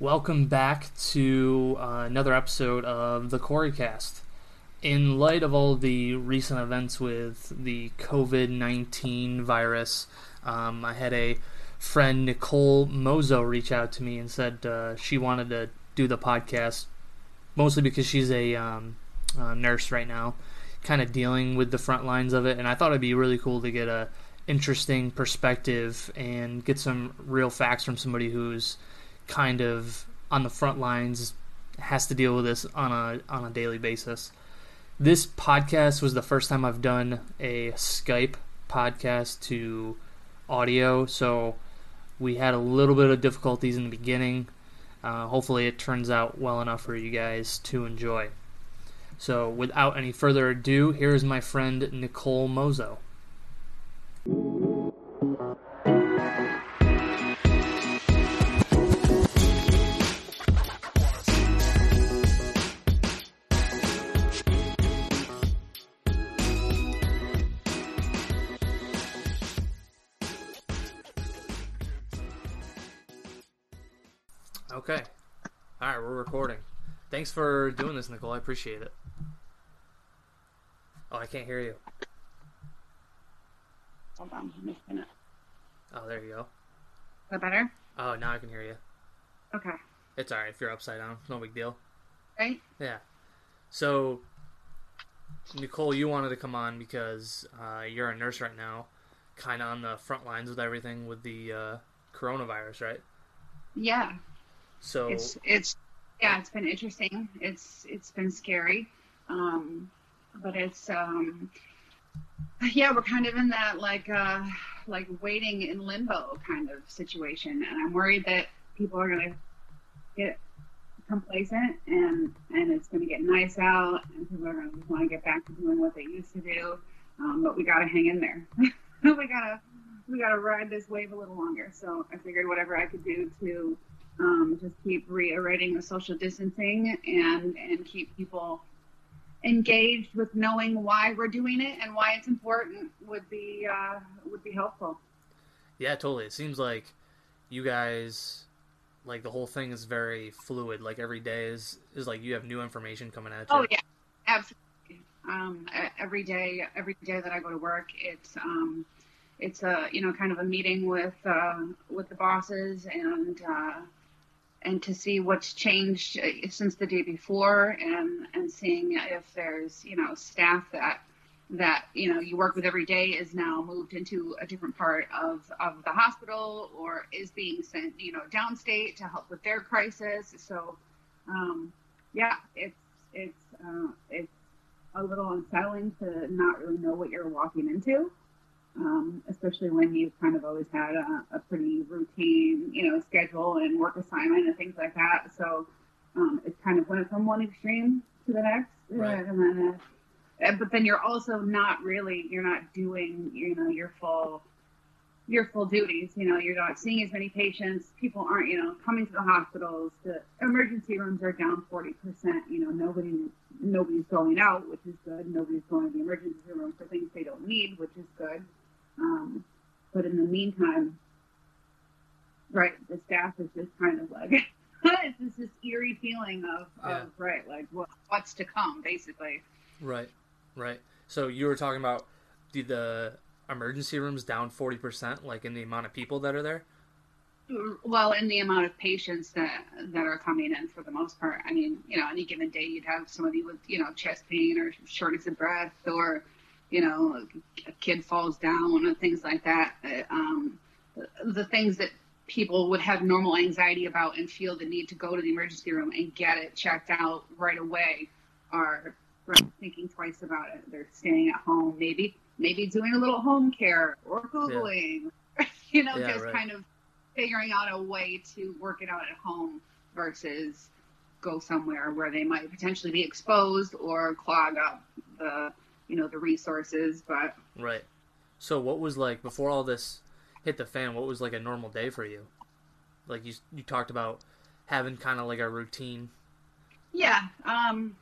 Welcome back to uh, another episode of the Coreycast. In light of all the recent events with the COVID 19 virus, um, I had a friend, Nicole Mozo, reach out to me and said uh, she wanted to do the podcast mostly because she's a um, nurse right now, kind of dealing with the front lines of it. And I thought it'd be really cool to get a interesting perspective and get some real facts from somebody who's kind of on the front lines, has to deal with this on a on a daily basis. This podcast was the first time I've done a Skype podcast to audio, so we had a little bit of difficulties in the beginning. Uh, hopefully, it turns out well enough for you guys to enjoy. So, without any further ado, here's my friend Nicole Mozo. All right, we're recording. Thanks for doing this, Nicole. I appreciate it. Oh, I can't hear you. Hold on, I'm just gonna. Oh, there you go. Is that better? Oh, now I can hear you. Okay. It's all right if you're upside down. No big deal. Right? Yeah. So, Nicole, you wanted to come on because uh, you're a nurse right now, kind of on the front lines with everything with the uh, coronavirus, right? Yeah. So, It's it's yeah, it's been interesting. It's it's been scary. Um but it's um yeah, we're kind of in that like uh like waiting in limbo kind of situation and I'm worried that people are gonna get complacent and and it's gonna get nice out and people are gonna want to get back to doing what they used to do. Um, but we gotta hang in there. we gotta we gotta ride this wave a little longer. So I figured whatever I could do to um, just keep reiterating the social distancing and and keep people engaged with knowing why we're doing it and why it's important would be uh, would be helpful. yeah, totally. It seems like you guys, like the whole thing is very fluid. Like every day is is like you have new information coming at you. Oh yeah, absolutely. Um, every day, every day that I go to work, it's um, it's a you know kind of a meeting with uh, with the bosses and uh, and to see what's changed uh, since the day before and and seeing if there's you know staff that that you know you work with every day is now moved into a different part of of the hospital or is being sent you know downstate to help with their crisis. So um, yeah it's it's uh, it's a little unsettling to not really know what you're walking into um, especially when you've kind of always had a, a pretty routine, you know, schedule and work assignment and things like that. So um, it kind of went from one extreme to the next, Right. and then, uh, but then you're also not really, you're not doing, you know, your full, your full duties. You know, you're not seeing as many patients. People aren't, you know, coming to the hospitals. The emergency rooms are down 40%. You know, nobody, nobody's going out, which is good. Nobody's going to the emergency room for things they don't need, which is good. Um, but in the meantime, right, the staff is just kind of like, it's just this eerie feeling of, Yeah. of right, like what, what's to come, basically. Right, right. So you were talking about the, the emergency rooms down forty percent, like in the amount of people that are there. Well, in the amount of patients that that are coming in for the most part, I mean, you know, any given day you'd have somebody with, you know, chest pain or shortness of breath or, you know, a kid falls down or things like that. Um, the things that people would have normal anxiety about and feel the need to go to the emergency room and get it checked out right away are thinking twice about it. They're staying at home, maybe maybe doing a little home care or googling, you know, Yeah, just right. kind of figuring out a way to work it out at home versus go somewhere where they might potentially be exposed or clog up the you know the resources. But Right. So what was like before all this hit the fan? What was like a normal day for you? Like you you talked about having kind of like a routine. Yeah. Um,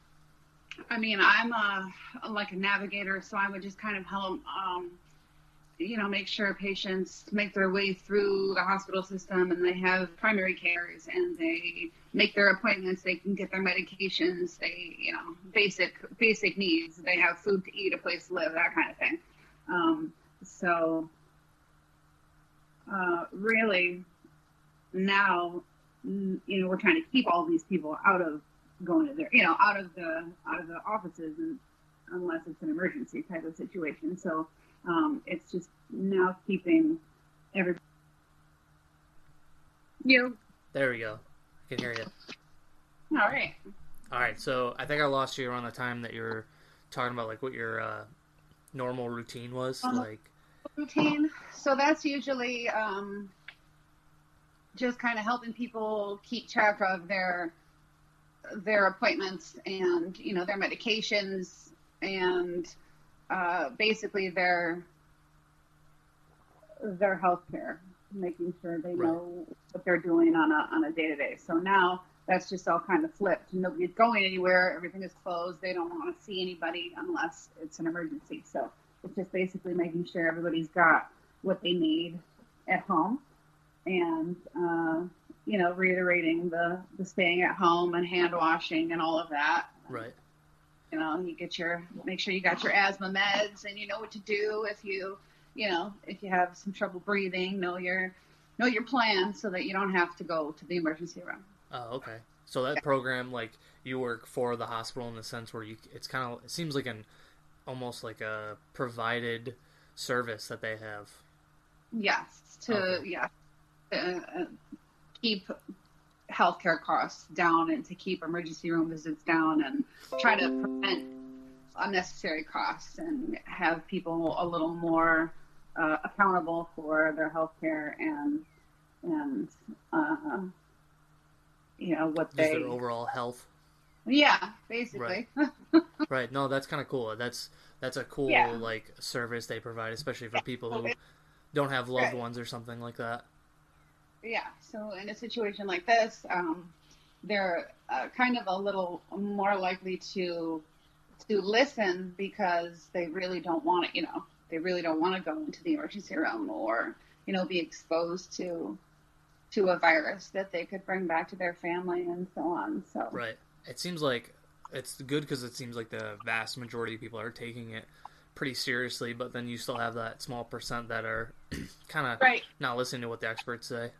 I mean, I'm a like a navigator, so I would just kind of help, um, you know, make sure patients make their way through the hospital system and they have primary cares and they make their appointments, they can get their medications, they, you know, basic basic needs. They have food to eat, a place to live, that kind of thing. Um, so uh, really now, you know, we're trying to keep all these people out of going to their, you know, out of the out of the offices, and unless it's an emergency type of situation. So um, it's just now keeping every. You. There we go. I can hear you. All right. All right. So I think I lost you around the time that you were talking about like what your uh, normal routine was uh-huh. like. Routine. So that's usually um, just kind of helping people keep track of their their appointments and you know their medications and uh, basically their their health care, making sure they right. know what they're doing on a on a day to day. So now that's just all kind of flipped. Nobody's going anywhere. Everything is closed. They don't want to see anybody unless it's an emergency. So it's just basically making sure everybody's got what they need at home, and uh, you know, reiterating the the staying at home and hand washing and all of that. Right. You know, you get your make sure you got your asthma meds and you know what to do if you you know if you have some trouble breathing. Know your know your plan so that you don't have to go to the emergency room. Oh, okay. So that program, like you work for the hospital in the sense where you, it's kind of, it seems like an, almost like a provided service that they have. Yes, to okay. yeah, uh, keep healthcare costs down and to keep emergency room visits down and try to prevent unnecessary costs and have people a little more uh, accountable for their healthcare and and uh, you know what Just they their overall health. Yeah, basically. Right. right. No, that's kind of cool. That's that's a cool yeah. like service they provide, especially for people who don't have loved right. ones or something like that. Yeah. So in a situation like this, um, they're uh, kind of a little more likely to to listen because they really don't want to, you know, they really don't want to go into the emergency room or you know be exposed to to a virus that they could bring back to their family and so on. So right. It seems like it's good because it seems like the vast majority of people are taking it pretty seriously, but then you still have that small percent that are kind of right. not listening to what the experts say.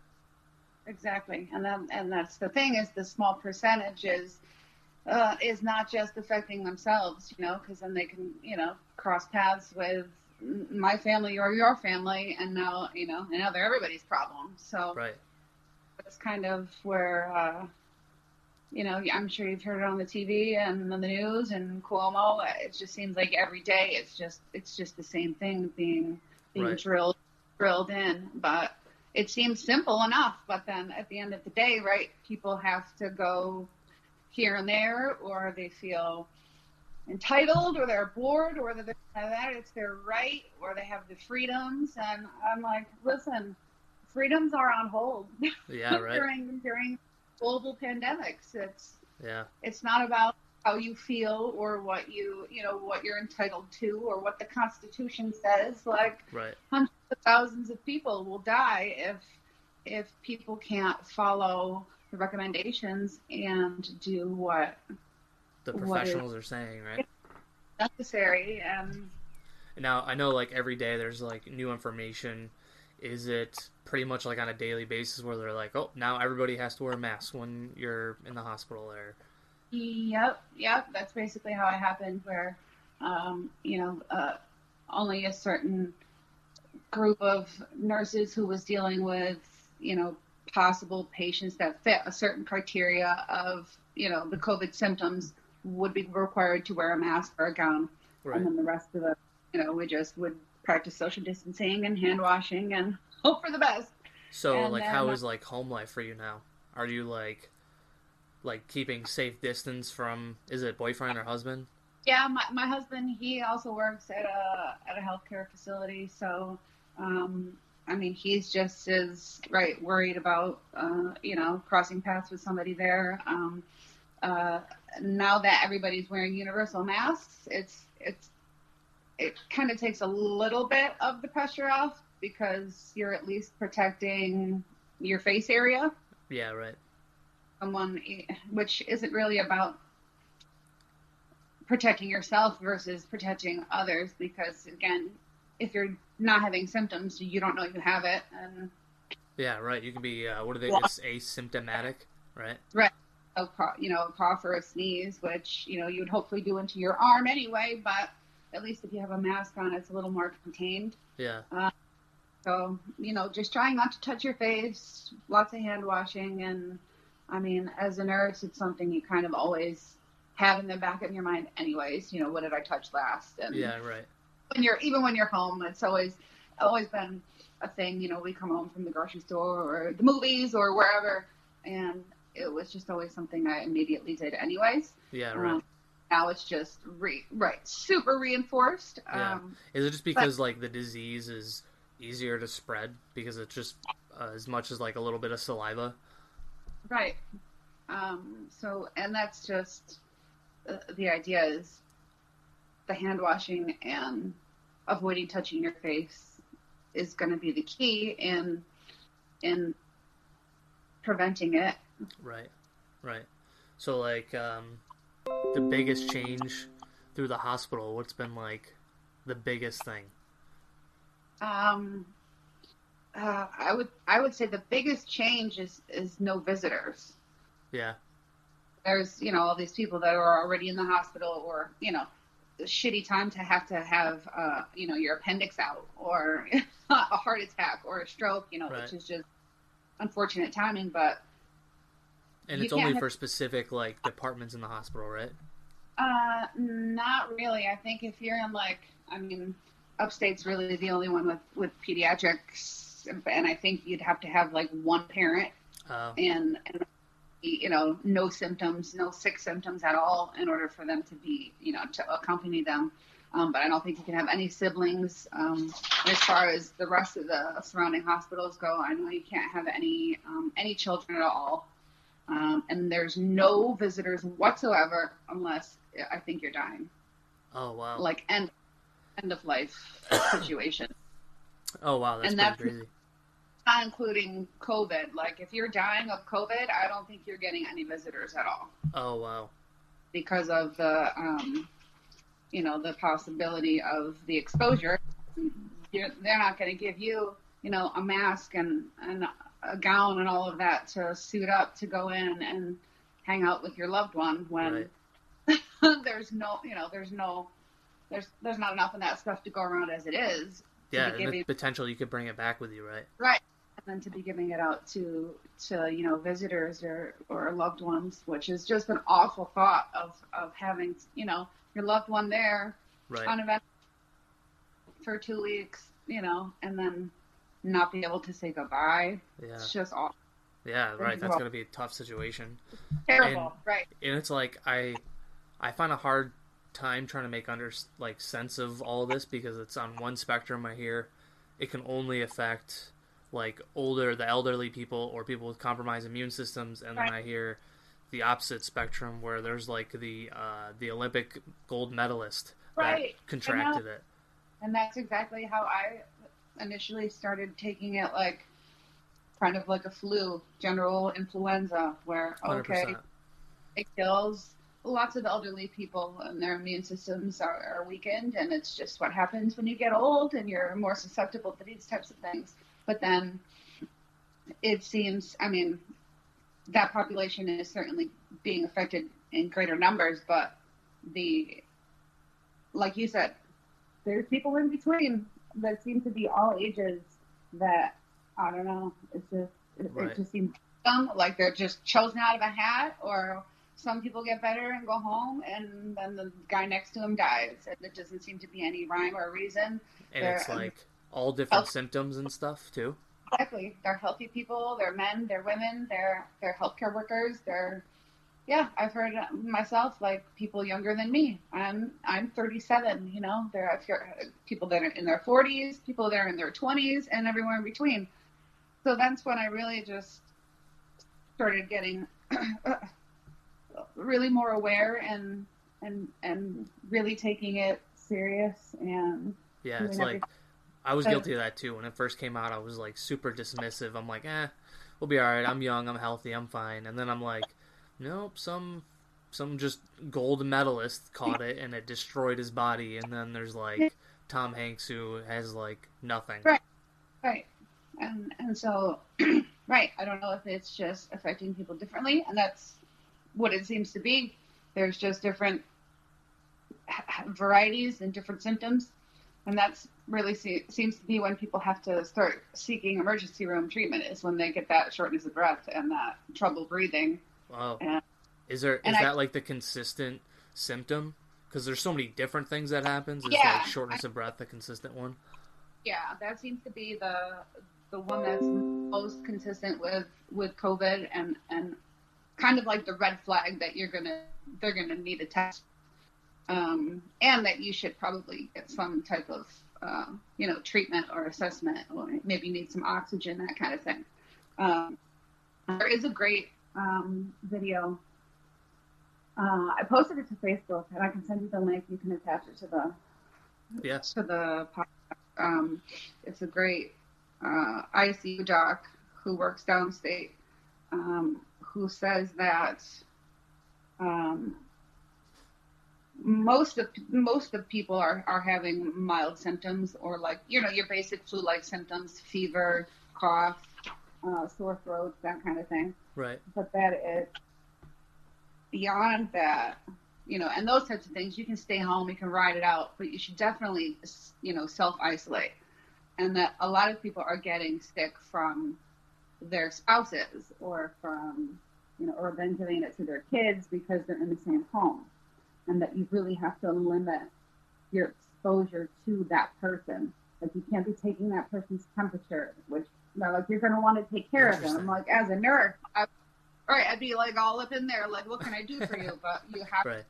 Exactly, and then, and that's the thing is the small percentage is uh, is not just affecting themselves, you know, because then they can you know cross paths with my family or your family, and now you know, and now they're everybody's problem. So right, it's kind of where. Uh, you know, I'm sure you've heard it on the TV and on the news and Cuomo. It just seems like every day it's just it's just the same thing being being right. drilled drilled in. But it seems simple enough, but then at the end of the day, right, people have to go here and there, or they feel entitled, or they're bored, or they're that it's their right, or they have the freedoms. And I'm like, listen, freedoms are on hold. Yeah, right. during during global pandemics, it's yeah, it's not about how you feel or what you you know what you're entitled to or what the Constitution says. Like right. of thousands of people will die if if people can't follow the recommendations and do what the professionals are saying, right? Necessary and now I know like every day there's like new information. Is it pretty much like on a daily basis where they're like, oh, now everybody has to wear a mask when you're in the hospital there? Yep, yep. That's basically how it happened. Where, um, you know, uh, only a certain group of nurses who was dealing with, you know, possible patients that fit a certain criteria of, you know, the COVID symptoms would be required to wear a mask or a gown, right. and then the rest of the, you know, we just would practice social distancing and hand washing and hope for the best. So, and like, then, how is like home life for you now? Are you like like keeping safe distance from is it boyfriend or husband? Yeah, my, my husband he also works at a at a healthcare facility, so um, I mean he's just as right worried about uh, you know crossing paths with somebody there. Um, uh, now that everybody's wearing universal masks, it's it's it kind of takes a little bit of the pressure off because you're at least protecting your face area. Yeah, right. Someone, which isn't really about protecting yourself versus protecting others because again if you're not having symptoms you don't know you have it and yeah right you can be uh, what are they well, asymptomatic right? Right a you know a cough or a sneeze which you know you would hopefully do into your arm anyway but at least if you have a mask on it's a little more contained. Yeah. Uh, so you know just trying not to touch your face lots of hand washing and i mean as a nurse it's something you kind of always have in the back of your mind anyways you know what did i touch last and yeah right when you're even when you're home it's always always been a thing you know we come home from the grocery store or the movies or wherever and it was just always something i immediately did anyways. Yeah right. um, now it's just re- right super reinforced yeah. Um, is it just because but, like the disease is easier to spread because it's just uh, as much as like a little bit of saliva? Right. Um so and that's just uh, the idea is the hand washing and avoiding touching your face is going to be the key in in preventing it. Right, right. So, like, um, the biggest change through the hospital. What's been like the biggest thing? Um, uh, I would I would say the biggest change is is no visitors. Yeah there's you know all these people that are already in the hospital or you know a shitty time to have to have uh, you know your appendix out or a heart attack or a stroke you know right. which is just unfortunate timing but and it's only have... for specific like departments in the hospital right uh not really i think if you're in like i mean upstate's really the only one with with pediatrics and i think you'd have to have like one parent oh. and, and you know, no symptoms, no sick symptoms at all in order for them to be, you know, to accompany them. Um, but I don't think you can have any siblings. Um, as far as the rest of the surrounding hospitals go, I know you can't have any um, any children at all, um, and there's no visitors whatsoever unless I think you're dying. Oh wow! Like end end of life situation. Oh wow, that's, and that's crazy not including COVID. Like if you're dying of COVID, I don't think you're getting any visitors at all. Oh wow! Because of the, um, you know, the possibility of the exposure, you're, they're not going to give you, you know, a mask and and a gown and all of that to suit up to go in and hang out with your loved one when right. there's no, you know, there's no, there's there's not enough of that stuff to go around as it is. Yeah, and the potential you could bring it back with you, right? Right then to be giving it out to to you know visitors or or loved ones, which is just an awful thought of of having you know your loved one there right. on event for two weeks, you know, and then not be able to say goodbye. Yeah. It's just awful. Yeah, right. That's gonna be a tough situation. Terrible, and, right? And it's like I, I find a hard time trying to make under like sense of all this because it's on one spectrum. I hear it can only affect like older, the elderly people or people with compromised immune systems, and right. then I hear the opposite spectrum where there's like the uh, the Olympic gold medalist right. that contracted it. And that's exactly how I initially started taking it, like kind of like a flu, general influenza, where okay, 100%. it kills lots of elderly people and their immune systems are, are weakened, and it's just what happens when you get old and you're more susceptible to these types of things. But then it seems, I mean, that population is certainly being affected in greater numbers, but the, like you said, there's people in between that seem to be all ages that, I don't know, it's just, it, right. it just seems dumb, like they're just chosen out of a hat or some people get better and go home and then the guy next to them dies and it doesn't seem to be any rhyme or reason. And they're, it's like all different health- symptoms and stuff too. Exactly. They're healthy people. They're men. They're women. They're they're healthcare workers. They're yeah. I've heard myself like people younger than me. I'm I'm 37. You know, there are people that are in their 40s, people that are in their 20s, and everywhere in between. So that's when I really just started getting really more aware and and and really taking it serious and yeah, it's like I was guilty of that too. When it first came out, I was like super dismissive. I'm like, eh, we'll be all right. I'm young, I'm healthy, I'm fine. And then I'm like, nope, some some just gold medalist caught it and it destroyed his body. And then there's like Tom Hanks who has like nothing. Right, right, and and so right. I don't know if it's just affecting people differently, and that's what it seems to be. There's just different varieties and different symptoms and that's really see, seems to be when people have to start seeking emergency room treatment is when they get that shortness of breath and that trouble breathing. Wow. And, is there is that I, like the consistent symptom? Because there's so many different things that happens. Is yeah, like shortness I, of breath the consistent one? Yeah, that seems to be the the one that's most consistent with with COVID and and kind of like the red flag that you're gonna they're gonna need a test um, and that you should probably get some type of uh, you know treatment or assessment, or maybe need some oxygen, that kind of thing. Um, there is a great um, video. Uh, I posted it to Facebook, and I can send you the link. You can attach it to the yes to the podcast. Um, it's a great uh, ICU doc who works downstate, um, who says that um, most of most of people are are having mild symptoms or like you know your basic flu-like symptoms, fever, cough, uh, sore throat, that kind of thing. Right. But that is beyond that, you know, and those types of things. You can stay home, you can ride it out, but you should definitely, you know, self isolate. And that a lot of people are getting sick from their spouses or from, you know, or then giving it to their kids because they're in the same home and that you really have to limit your exposure to that person. Like you can't be taking that person's temperature, which they're like you're going to want to take care of them. Like, as a nurse, I, right, I'd be like all up in there, like, what can I do for you? But you have right.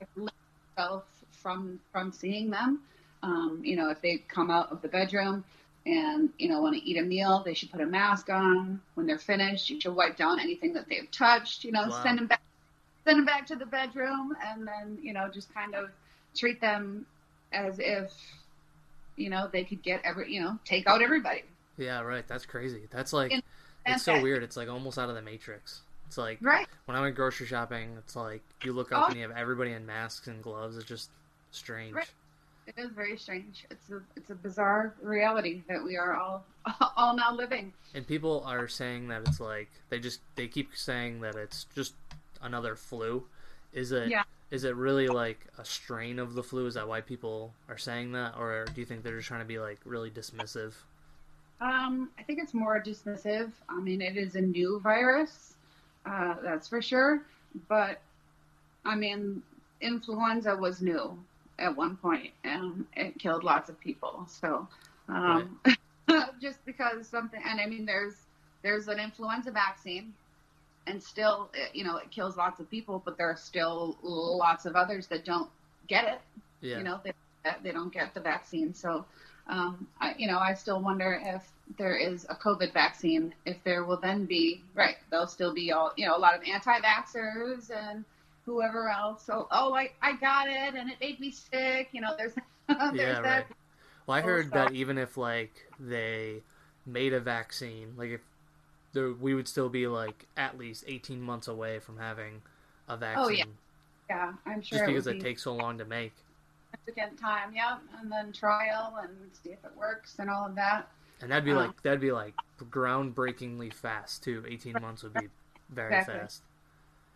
to limit yourself from from seeing them. Um, you know, if they come out of the bedroom and you know want to eat a meal, they should put a mask on. When they're finished, you should wipe down anything that they've touched. You know, wow. send them back send them back to the bedroom and then you know just kind of treat them as if you know they could get every you know take out everybody. Yeah right. That's crazy. That's like and, it's so weird. It's like almost out of the matrix. It's like right. when i went grocery shopping it's like you look up oh. and you have everybody in masks and gloves. It's just strange. Right. it is very strange. It's a it's a bizarre reality that we are all all now living. And people are saying that it's like they just they keep saying that it's just another flu. Is it yeah. is it really like a strain of the flu? Is that why people are saying that, or do you think they're just trying to be like really dismissive? Um, I think it's more dismissive. I mean, it is a new virus, uh, that's for sure. But I mean, influenza was new at one point, and it killed lots of people. So um, right. just because something, and I mean, there's there's an influenza vaccine and still, you know, it kills lots of people, but there are still lots of others that don't get it. Yeah. You know, they, they don't get the vaccine. So, um, I, you know, I still wonder if there is a COVID vaccine, if there will then be, right, there'll still be all, you know, a lot of anti-vaxxers and whoever else. So, oh, I, I got it and it made me sick. You know, there's, there's yeah, that. Right. Well, I heard stuff. that even if like they made a vaccine, like if there, we would still be like at least 18 months away from having a vaccine. Oh yeah, yeah, I'm sure. Just because it, it takes so long to make. Significant time, yeah, and then trial and see if it works and all of that. And that'd be um, like that'd be like groundbreakingly fast too. 18 months would be very exactly. fast.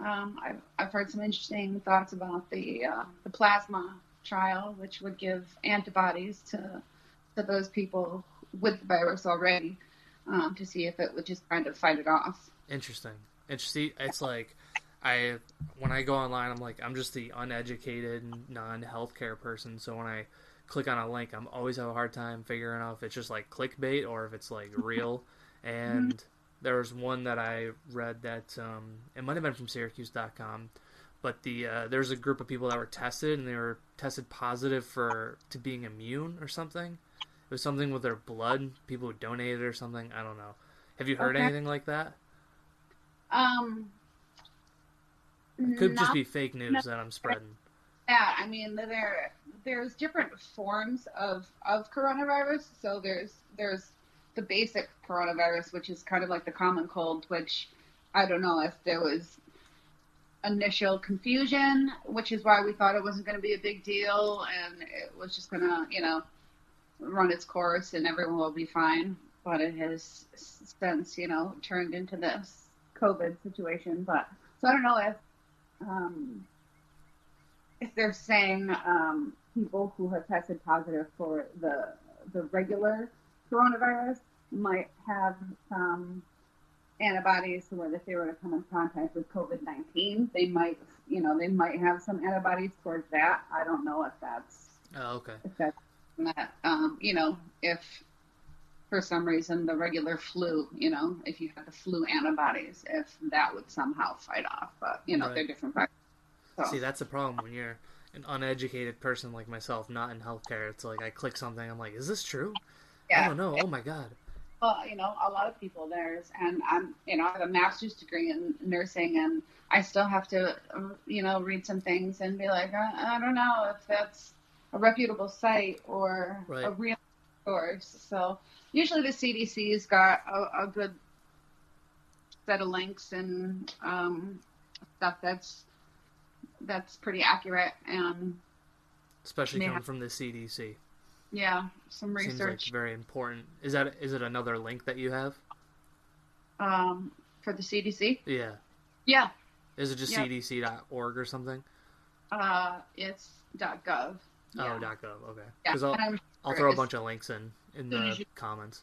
Um, I've, I've heard some interesting thoughts about the uh, the plasma trial, which would give antibodies to to those people with the virus already um, to see if it would just kind of fight it off. Interesting. Interesting. It's like I when I go online, I'm like I'm just the uneducated, non-healthcare person. So when I click on a link, I'm always have a hard time figuring out if it's just like clickbait or if it's like real. and mm-hmm. there was one that I read that um, it might have been from Syracuse.com, but the uh, there's a group of people that were tested and they were tested positive for to being immune or something. Was something with their blood. People who donated or something. I don't know. Have you heard okay. anything like that? Um, it could just be fake news that I'm spreading. Yeah, I mean, there there's different forms of of coronavirus. So there's there's the basic coronavirus, which is kind of like the common cold, which I don't know if there was initial confusion, which is why we thought it wasn't going to be a big deal and it was just going to, you know, run its course and everyone will be fine. But it has since, you know, turned into this COVID situation. But so I don't know if um, if they're saying um, people who have tested positive for the the regular coronavirus might have some antibodies so that if they were to come in contact with COVID-19, they might, you know, they might have some antibodies towards that. I don't know if that's, Oh, okay. if that's that, um, you know, if for some reason the regular flu, you know, if you have the flu antibodies, if that would somehow fight off, but you know, Right. they're different viruses. So, See, that's the problem when you're an uneducated person like myself, not in healthcare. It's like I click something, I'm like, is this true? yeah. Oh no! Oh my god! Well, you know, a lot of people there's, and I'm, you know, I have a master's degree in nursing, and I still have to, uh, you know, read some things and be like, I, I don't know if that's a reputable site or a real source. So usually the CDC's got a, a good set of links and um, stuff that's that's pretty accurate, and Especially coming from the CDC, yeah, some research. seems like very important. Is that is it another link that you have? um, for the CDC. Yeah. Yeah, Is it just Yeah. CDC.org or something? uh, it's .gov. Yeah. Oh, dot .gov. Okay. Yeah, Because I'll and I'm I'll throw a bunch of links in in the you- comments.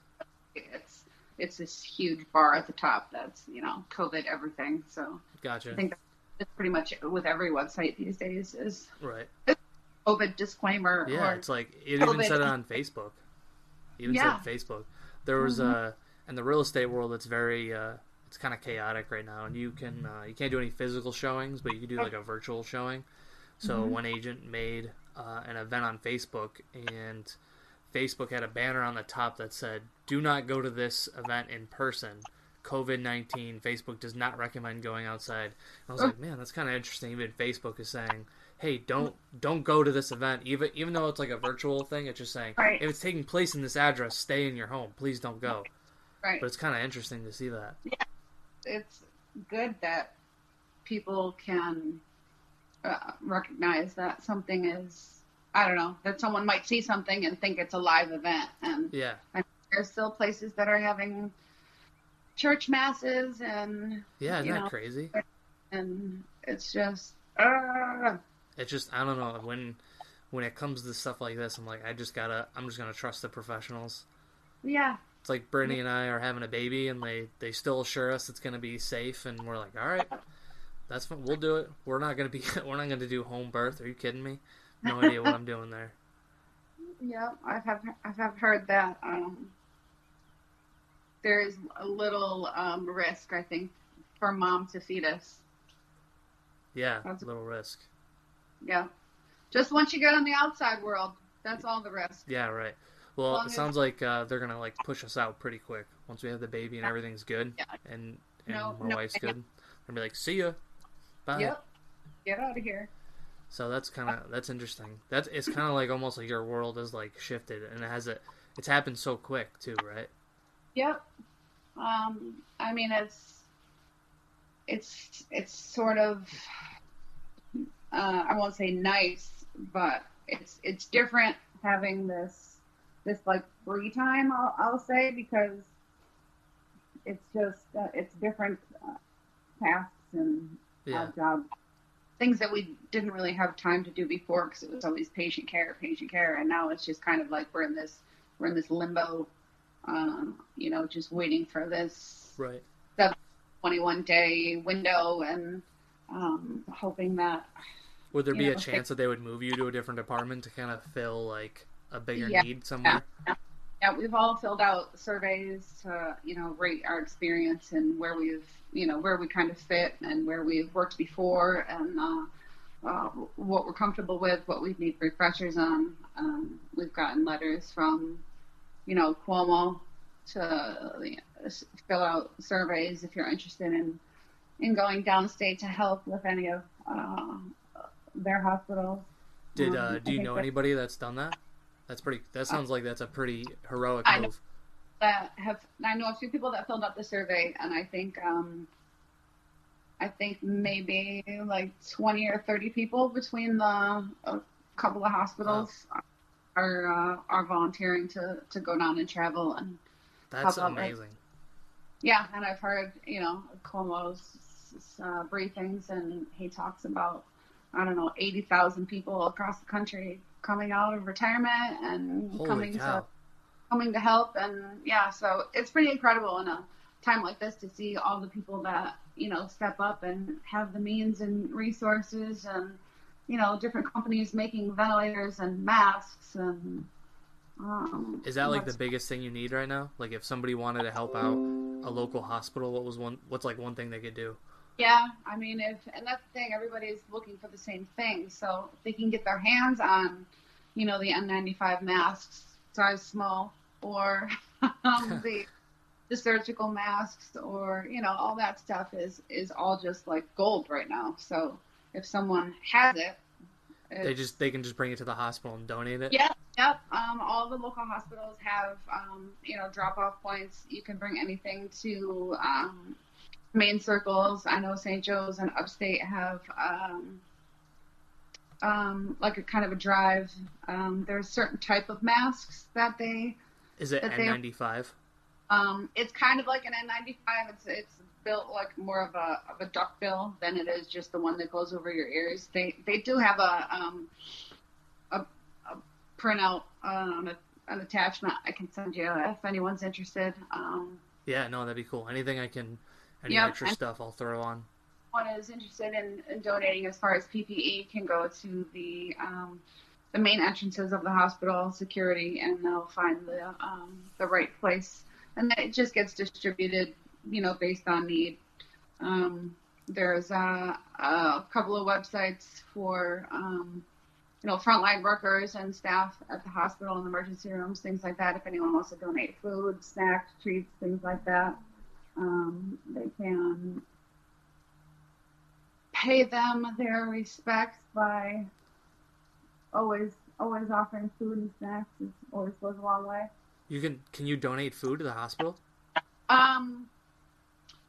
it's it's this huge bar at the top that's you know COVID everything. So Gotcha. I think that's pretty much with every website these days is Right. COVID disclaimer. Yeah, it's like it even said it on Facebook. Even Yeah. said Facebook. There was Mhm. uh in the real estate world it's very uh it's kind of chaotic right now and you can uh, you can't do any physical showings but you can do like a virtual showing. So Mhm. one agent made uh, an event on Facebook and Facebook had a banner on the top that said do not go to this event in person. COVID-19 Facebook does not recommend going outside. And I was like, man, that's kind of interesting. Even Facebook is saying hey don't don't go to this event even even though it's like a virtual thing it's just saying Right. if it's taking place in this address stay in your home please don't go right. but it's kind of interesting to see that Yeah, It's good that people can uh, recognize that something is I don't know that someone might see something and think it's a live event. And yeah. There's still places that are having church masses and yeah isn't that know. crazy? and it's just uh, it's just i don't know when when it comes to stuff like this i'm like i just gotta i'm just gonna trust the professionals. Yeah. It's like brittany and i are having a baby and they they still assure us it's gonna be safe and we're like all right that's fine we'll do it we're not gonna be we're not gonna do home birth are you kidding me no idea what i'm doing there Yeah, I have I have heard that um, there is a little um, risk, I think, for mom to fetus. yeah That's- a little risk Yeah, just once you get on the outside world, that's all the risk. Yeah, right. Well, it sounds like uh, they're gonna like push us out pretty quick once we have the baby and everything's good, Yeah. and and No- my no, wife's good. They're gonna be like, "See ya, bye." Yep, get out of here. So that's kind of that's interesting. That's it's kind of like almost like your world is like shifted, and it has it. It's happened so quick too, right? Yep. Um, I mean, it's it's it's sort of uh, I won't say nice, but it's it's different having this this like free time. I'll, I'll say because it's just uh, it's different uh, tasks and Yeah, odd jobs, things that we didn't really have time to do before because it was always patient care, patient care, and now it's just kind of like we're in this we're in this limbo, um, you know, just waiting for this right. 21 day window and um, hoping that Would there be a know, chance that they would move you to a different department to kind of fill like a bigger Yeah. need somewhere? yeah, we've all filled out surveys to you know rate our experience and where we've you know where we kind of fit and where we've worked before and uh, uh, what we're comfortable with, what we need refreshers on. Um, we've gotten letters from you know Cuomo to uh, fill out surveys if you're interested in in going downstate to help with any of uh, their hospitals. Did Um, uh, do you know that- anybody that's done that? That's pretty. That sounds like that's a pretty heroic I move. that have I know a few people that filled out the survey, and I think um, I think maybe like twenty or thirty people between the a couple of hospitals are uh, are volunteering to to go down and travel and That's amazing. yeah, and I've heard you know Cuomo's uh, briefings, and he talks about I don't know eighty thousand people across the country coming out of retirement and Holy coming cow! to coming to help and yeah so it's pretty incredible in a time like this to see all the people that you know step up and have the means and resources and you know different companies making ventilators and masks and um, Is that like the biggest thing you need right now? Like if somebody wanted to help out a local hospital, what was one? What's like one thing they could do? Yeah i mean if and that's the thing everybody's looking for the same thing so if they can get their hands on you know the n95 masks size small or um, the the surgical masks or you know all that stuff is is all just like gold right now so if someone has it They just they can just bring it to the hospital and donate it. Yeah, yep. Um, all the local hospitals have, um, you know, drop-off points. You can bring anything to um, main circles. I know St. Joe's and Upstate have um, um, like a kind of a drive. Um, there's certain type of masks that they. Is it N95? Um, it's kind of like an N95. It's it's built like more of a of a duck bill than it is just the one that goes over your ears. They they do have a um, a, a printout um, a, an attachment I can send you if anyone's interested. Um, Yeah, no, that'd be cool. Anything I can, any Yep, extra stuff, I'll throw on. one is interested in, in donating as far as PPE can go to the um, the main entrances of the hospital security, and they'll find the um, the right place, and it just gets distributed, you know, based on need. Um, there's a, a couple of websites for um, you know frontline workers and staff at the hospital and emergency rooms, things like that. If anyone wants to donate food, snacks, treats, things like that, um, they can pay them their respects by always always offering food and snacks is always goes a long way. You can can you donate food to the hospital? Um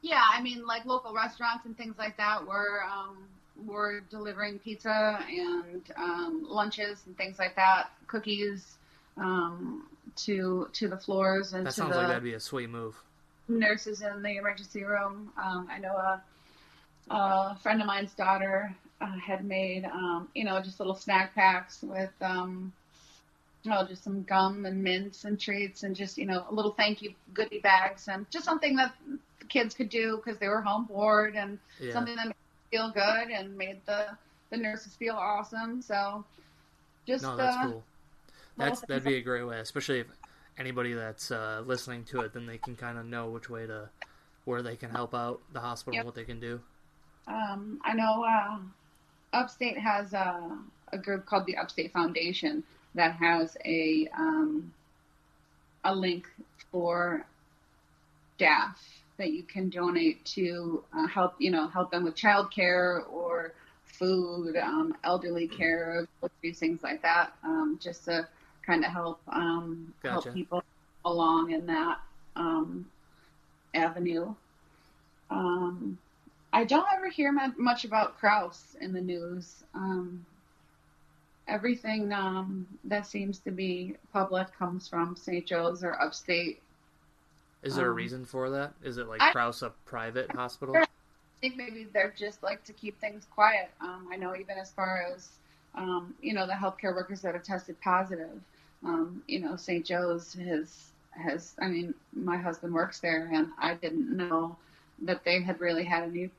yeah, I mean like local restaurants and things like that we're um we're delivering pizza and um lunches and things like that, cookies um to to the floors and That to sounds the like that'd be a sweet move. Nurses in the emergency room. Um, I know a, a friend of mine's daughter uh, had made, um, you know, just little snack packs with, um, you know, just some gum and mints and treats and just, you know, a little thank you goodie bags and just something that the kids could do because they were home bored and Yeah, something that made them feel good and made the, the nurses feel awesome. So just, no, that's uh, cool. That's that'd be a great way, especially if anybody that's uh, listening to it, then they can kind of know which way to, where they can help out the hospital, Yep. what they can do. Um, I know uh, Upstate has a, a group called the Upstate Foundation that has a um, a link for staff that you can donate to uh, help you know help them with childcare or food, um, elderly care, groceries, things like that, um, just to kind of help um, Gotcha. help people along in that um, avenue. Um, I don't ever hear mu- much about Crouse in the news. Um, everything um, that seems to be public comes from St. Joe's or upstate. Is there a Um, reason for that? Is it like I- Crouse a private hospital? I think maybe they're just like to keep things quiet. Um, I know even as far as um, you know the healthcare workers that have tested positive. Um, you know, St. Joe's has has. I mean, my husband works there, and I didn't know that they had really had any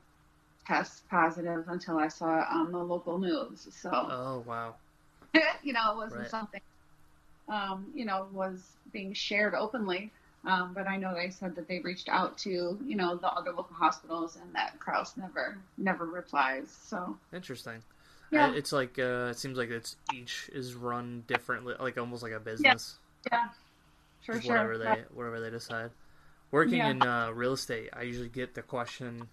test positive until I saw it on the local news. So Oh wow, you know, it wasn't Right. something um, you know was being shared openly. Um, but I know they said that they reached out to you know the other local hospitals, and that Crouse never never replies. So interesting. Yeah. It's like uh, it seems like it's each is run differently, like almost like a business. yeah, for just sure. whatever they whatever they decide. Working Yeah. in uh, real estate, I usually get the question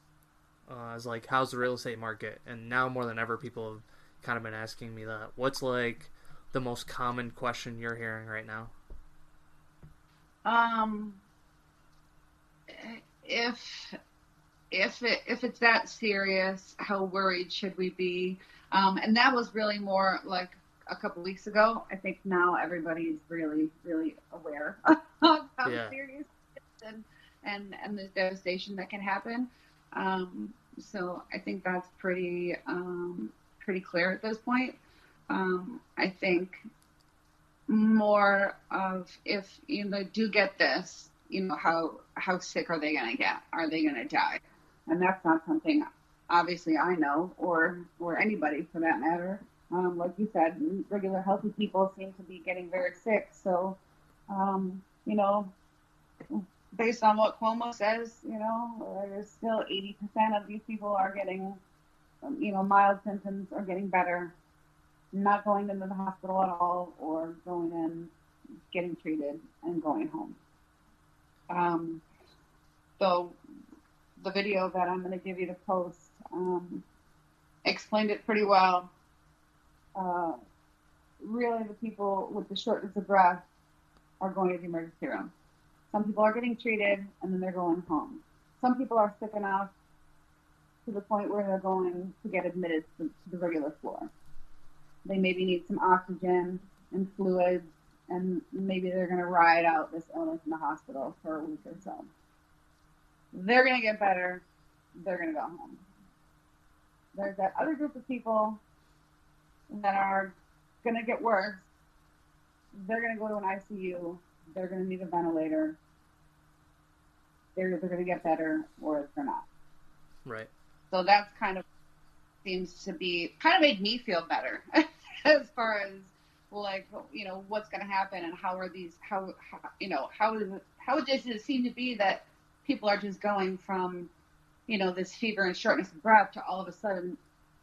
uh, is like, "How's the real estate market?" And now more than ever, people have kind of been asking me that. What's like the most common question you're hearing right now? Um, if if it, if it's that serious, how worried should we be? Um, and that was really more like a couple weeks ago. I think now everybody is really, really aware of how yeah. serious and, and and the devastation that can happen. Um, so I think that's pretty um, pretty clear at this point. Um, I think more of if you know do get this, you know how how sick are they going to get? Are they going to die? And that's not something obviously I know or or anybody for that matter. Um, like you said, regular healthy people seem to be getting very sick. So, um, you know, based on what Cuomo says, you know, there's still 80% of these people are getting, um, you know, mild symptoms or getting better, not going into the hospital at all, or going in, getting treated, and going home. Um, so the video that I'm going to give you to post um, explained it pretty well. Uh, really, the people with the shortness of breath are going to the emergency room. Some people are getting treated and then they're going home. Some people are sick enough to the point where they're going to get admitted to, to the regular floor. They maybe need some oxygen and fluids, and maybe they're going to ride out this illness in the hospital for a week or so. They're going to get better. They're going to go home. There's that other group of people that are going to get worse. They're going to go to an ICU. They're going to need a ventilator. They're either going to get better or they're not. Right. So that's kind of seems to be kind of made me feel better as far as like you know what's going to happen and how are these how, how you know how it, how does it seem to be that people are just going from you know this fever and shortness of breath to all of a sudden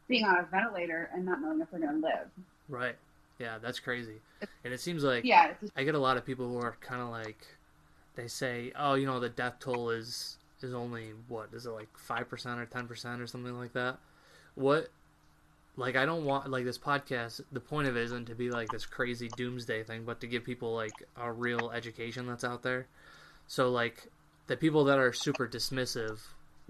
being on a ventilator and not knowing if they're going to live. Right. Yeah, that's crazy. And it seems like yeah, I get a lot of people who are kind of like they say, "Oh, you know, the death toll is is only what is it like 5% or 10% or something like that." What like I don't want like this podcast the point of it isn't to be like this crazy doomsday thing, but to give people like a real education that's out there. So like the people that are super dismissive,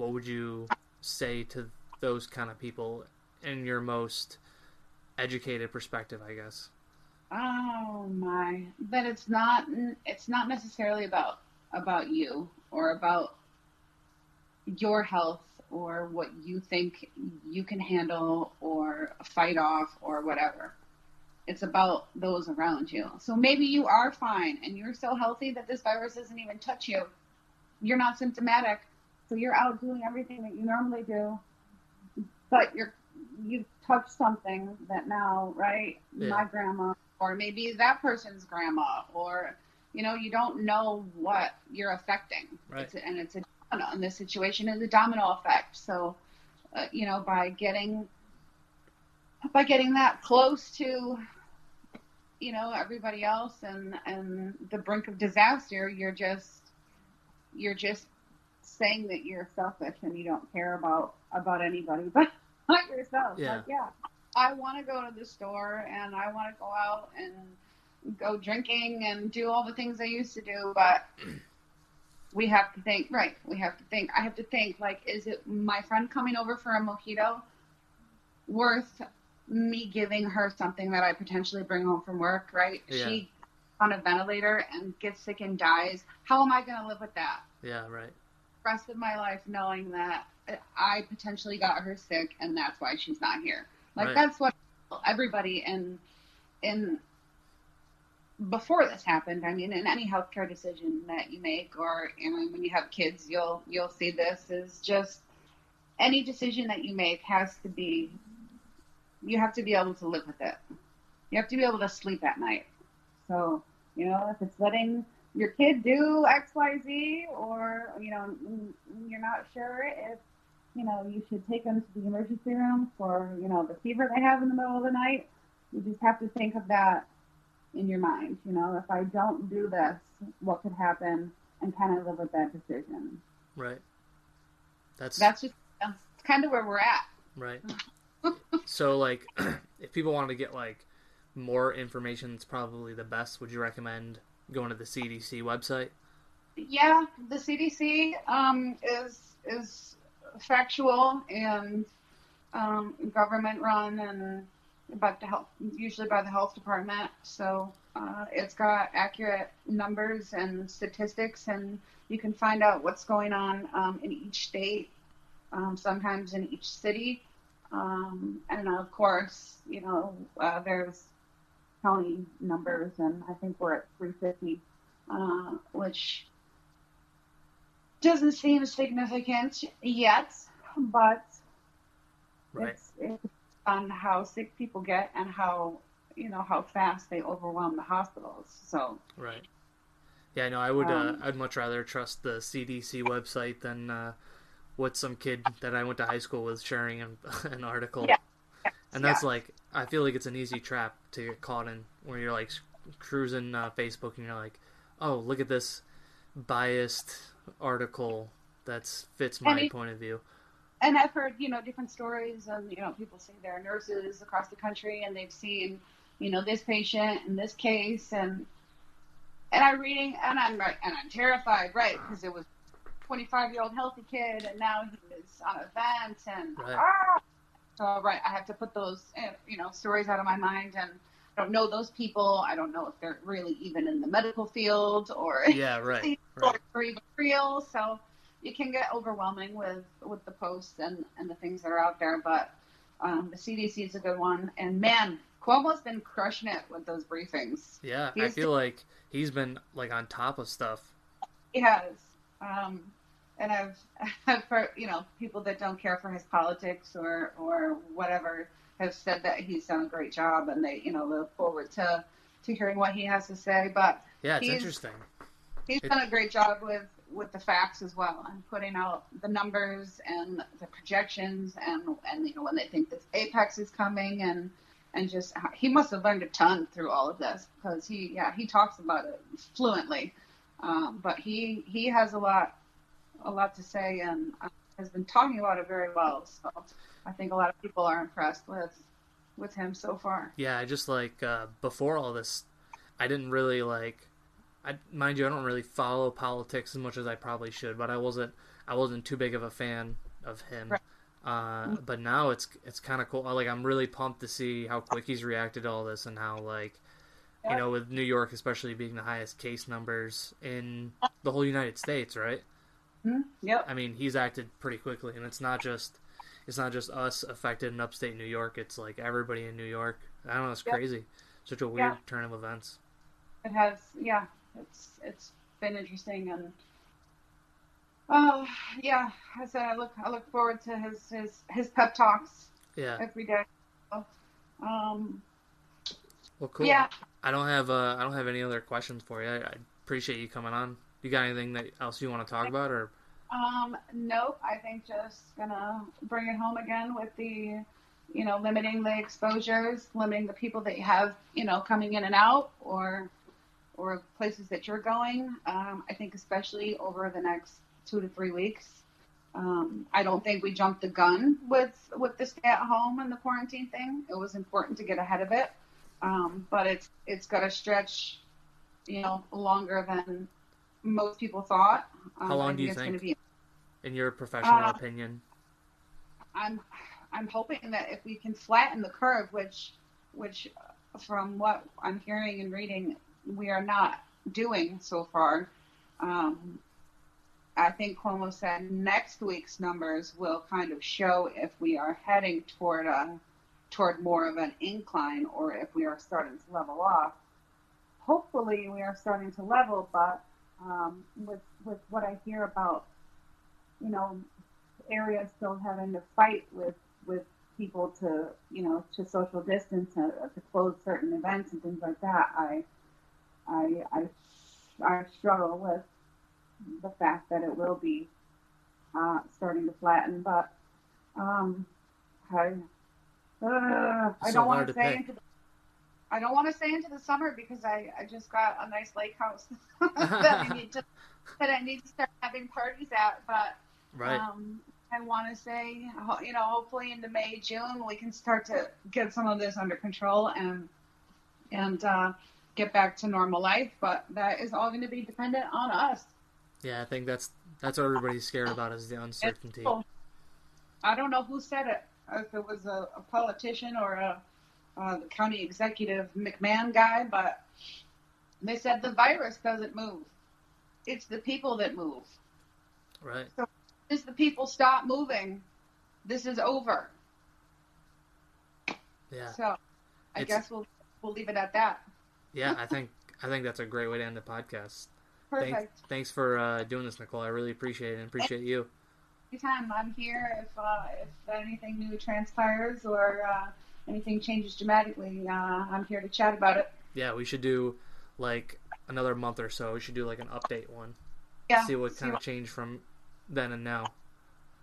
what would you say to those kind of people in your most educated perspective, I guess. Oh my! But it's not. It's not necessarily about about you or about your health or what you think you can handle or fight off or whatever. It's about those around you. So maybe you are fine and you're so healthy that this virus doesn't even touch you. You're not symptomatic. So you're out doing everything that you normally do, but you're you touch something that now, right? Yeah. My grandma, or maybe that person's grandma, or you know, you don't know what you're affecting, right? It's a, and it's a and this situation is a domino effect. So, uh, you know, by getting by getting that close to you know everybody else and and the brink of disaster, you're just you're just saying that you're selfish and you don't care about about anybody but not yourself. Yeah. Like, yeah, I want to go to the store and I want to go out and go drinking and do all the things I used to do, but we have to think, right? We have to think. I have to think, like, is it my friend coming over for a mojito worth me giving her something that I potentially bring home from work, right? Yeah. She on a ventilator and gets sick and dies. How am I going to live with that? Yeah, right. Rest of my life knowing that I potentially got her sick and that's why she's not here. Like right. that's what everybody in in before this happened. I mean, in any healthcare decision that you make, or you know, when you have kids, you'll you'll see this is just any decision that you make has to be. You have to be able to live with it. You have to be able to sleep at night. So you know, if it's letting your kid do X, Y, Z, or you know, you're not sure if you know, you should take them to the emergency room for, you know, the fever they have in the middle of the night. You just have to think of that in your mind. You know, if I don't do this, what could happen, and kind of live with that decision. Right. That's that's just that's kind of where we're at. Right. so, like, if people wanted to get like more information, it's probably the best. Would you recommend going to the CDC website? Yeah, the CDC um, is is factual and um, government run and by the health, usually by the health department. So uh, it's got accurate numbers and statistics, and you can find out what's going on um, in each state, um, sometimes in each city. Um, and of course, you know, uh, there's county numbers, and I think we're at 350, uh, which doesn't seem significant yet, but Right. it's, it's on how sick people get and how you know how fast they overwhelm the hospitals. So Right. Yeah, no, I would. uh, Um, I'd much rather trust the CDC website than uh, what some kid that I went to high school with sharing an, an article. Yeah. And that's like, I feel like it's an easy trap to get caught in, where you're like cruising uh, Facebook and you're like, oh, look at this biased article that fits my it- point of view. and I've heard you know different stories and you know people say they're nurses across the country and they've seen you know this patient and this case and and I'm reading and I'm right and I'm terrified right because it was 25 year old healthy kid and now he's on a vent and Right. ah! So right I have to put those eh, you know stories out of my mind and I don't know those people I don't know if they're really even in the medical field or Yeah, right. right. or even real. So you can get overwhelming with with the posts and and the things that are out there. But um, the CDC is a good one. And man, Cuomo's been crushing it with those briefings. Yeah, I He's- feel like he's been like on top of stuff. He has. Um, and I've, I've heard, you know, people that don't care for his politics or, or whatever have said that he's done a great job and they, you know, look forward to, to hearing what he has to say. But Yeah, it's He's- interesting. He's It- done a great job with with the facts as well and putting out the numbers and the projections and and you know when they think this apex is coming and and just he must have learned a ton through all of this because he yeah he talks about it fluently um, but he he has a lot a lot to say and uh, has been talking about it very well so I think a lot of people are impressed with with him so far Yeah, I just like uh, before all this, I didn't really like. I mind you, I don't really follow politics as much as I probably should, but I wasn't. I wasn't too big of a fan of him. Right. Uh, but now it's it's kind of cool. Like I'm really pumped to see how quick he's reacted to all this and how like, you know, with New York especially being the highest case numbers in the whole United States, right? Hmm yep I mean, he's acted pretty quickly, and it's not just it's not just us affected in upstate New York. It's like everybody in New York. I don't know. It's Yep. crazy. Such a weird Yeah. turn of events. it has yeah it's it's been interesting and oh yeah i said i look i look forward to his his his pep talks Yeah. every day So, um Well, cool. yeah I don't have uh, I don't have any other questions for you. I, I appreciate you coming on. You got anything that else you want to talk about, or? Um nope i think just gonna bring it home again with the you know limiting the exposures limiting the people that you have you know coming in and out or or places that you're going. Um, i think especially over the next two to three weeks um, i don't think we jumped the gun with with the stay at home and the quarantine thing. It was important to get ahead of it. Um, but it's it's got to stretch you know longer than most people thought um, How long do you think? be in your professional Uh, opinion? I'm I'm hoping that if we can flatten the curve, which which from what I'm hearing and reading, we are not doing so far. Um, I think Cuomo said next week's numbers will kind of show if we are heading toward a toward more of an incline or if we are starting to level off. Hopefully, we are starting to level, but um, with with what I hear about, you know, areas still having to fight with with people to you know to social distance and to close certain events and things like that. I I I, I struggle with the fact that it will be uh, starting to flatten, but um, I uh, I don't want to to say pick. into the I don't want to say into the summer because I, I just got a nice lake house that I need to that I need to start having parties at, but Right. um, I want to say, you know, hopefully into May, June, we can start to get some of this under control and and uh, get back to normal life. But that is all going to be dependent on us. Yeah, I think that's that's what everybody's scared about is the uncertainty. I don't know who said it, if it was a, a politician or a, uh, the county executive McMahon guy, but they said the virus doesn't move. It's the people that move. Right. So as the people stop moving, this is over. Yeah. So I It's- guess we'll we'll leave it at that. Yeah, I think I think that's a great way to end the podcast. Perfect. Thanks, thanks for uh, doing this, Nicole. I really appreciate it and appreciate you. Anytime I'm here, if uh, if anything new transpires or uh, anything changes dramatically, uh, I'm here to chat about it. Yeah, we should do like another month or so. We should do like an update one. Yeah. See what kind of changed from then and now.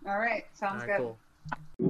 All right. Sounds All right, good. cool.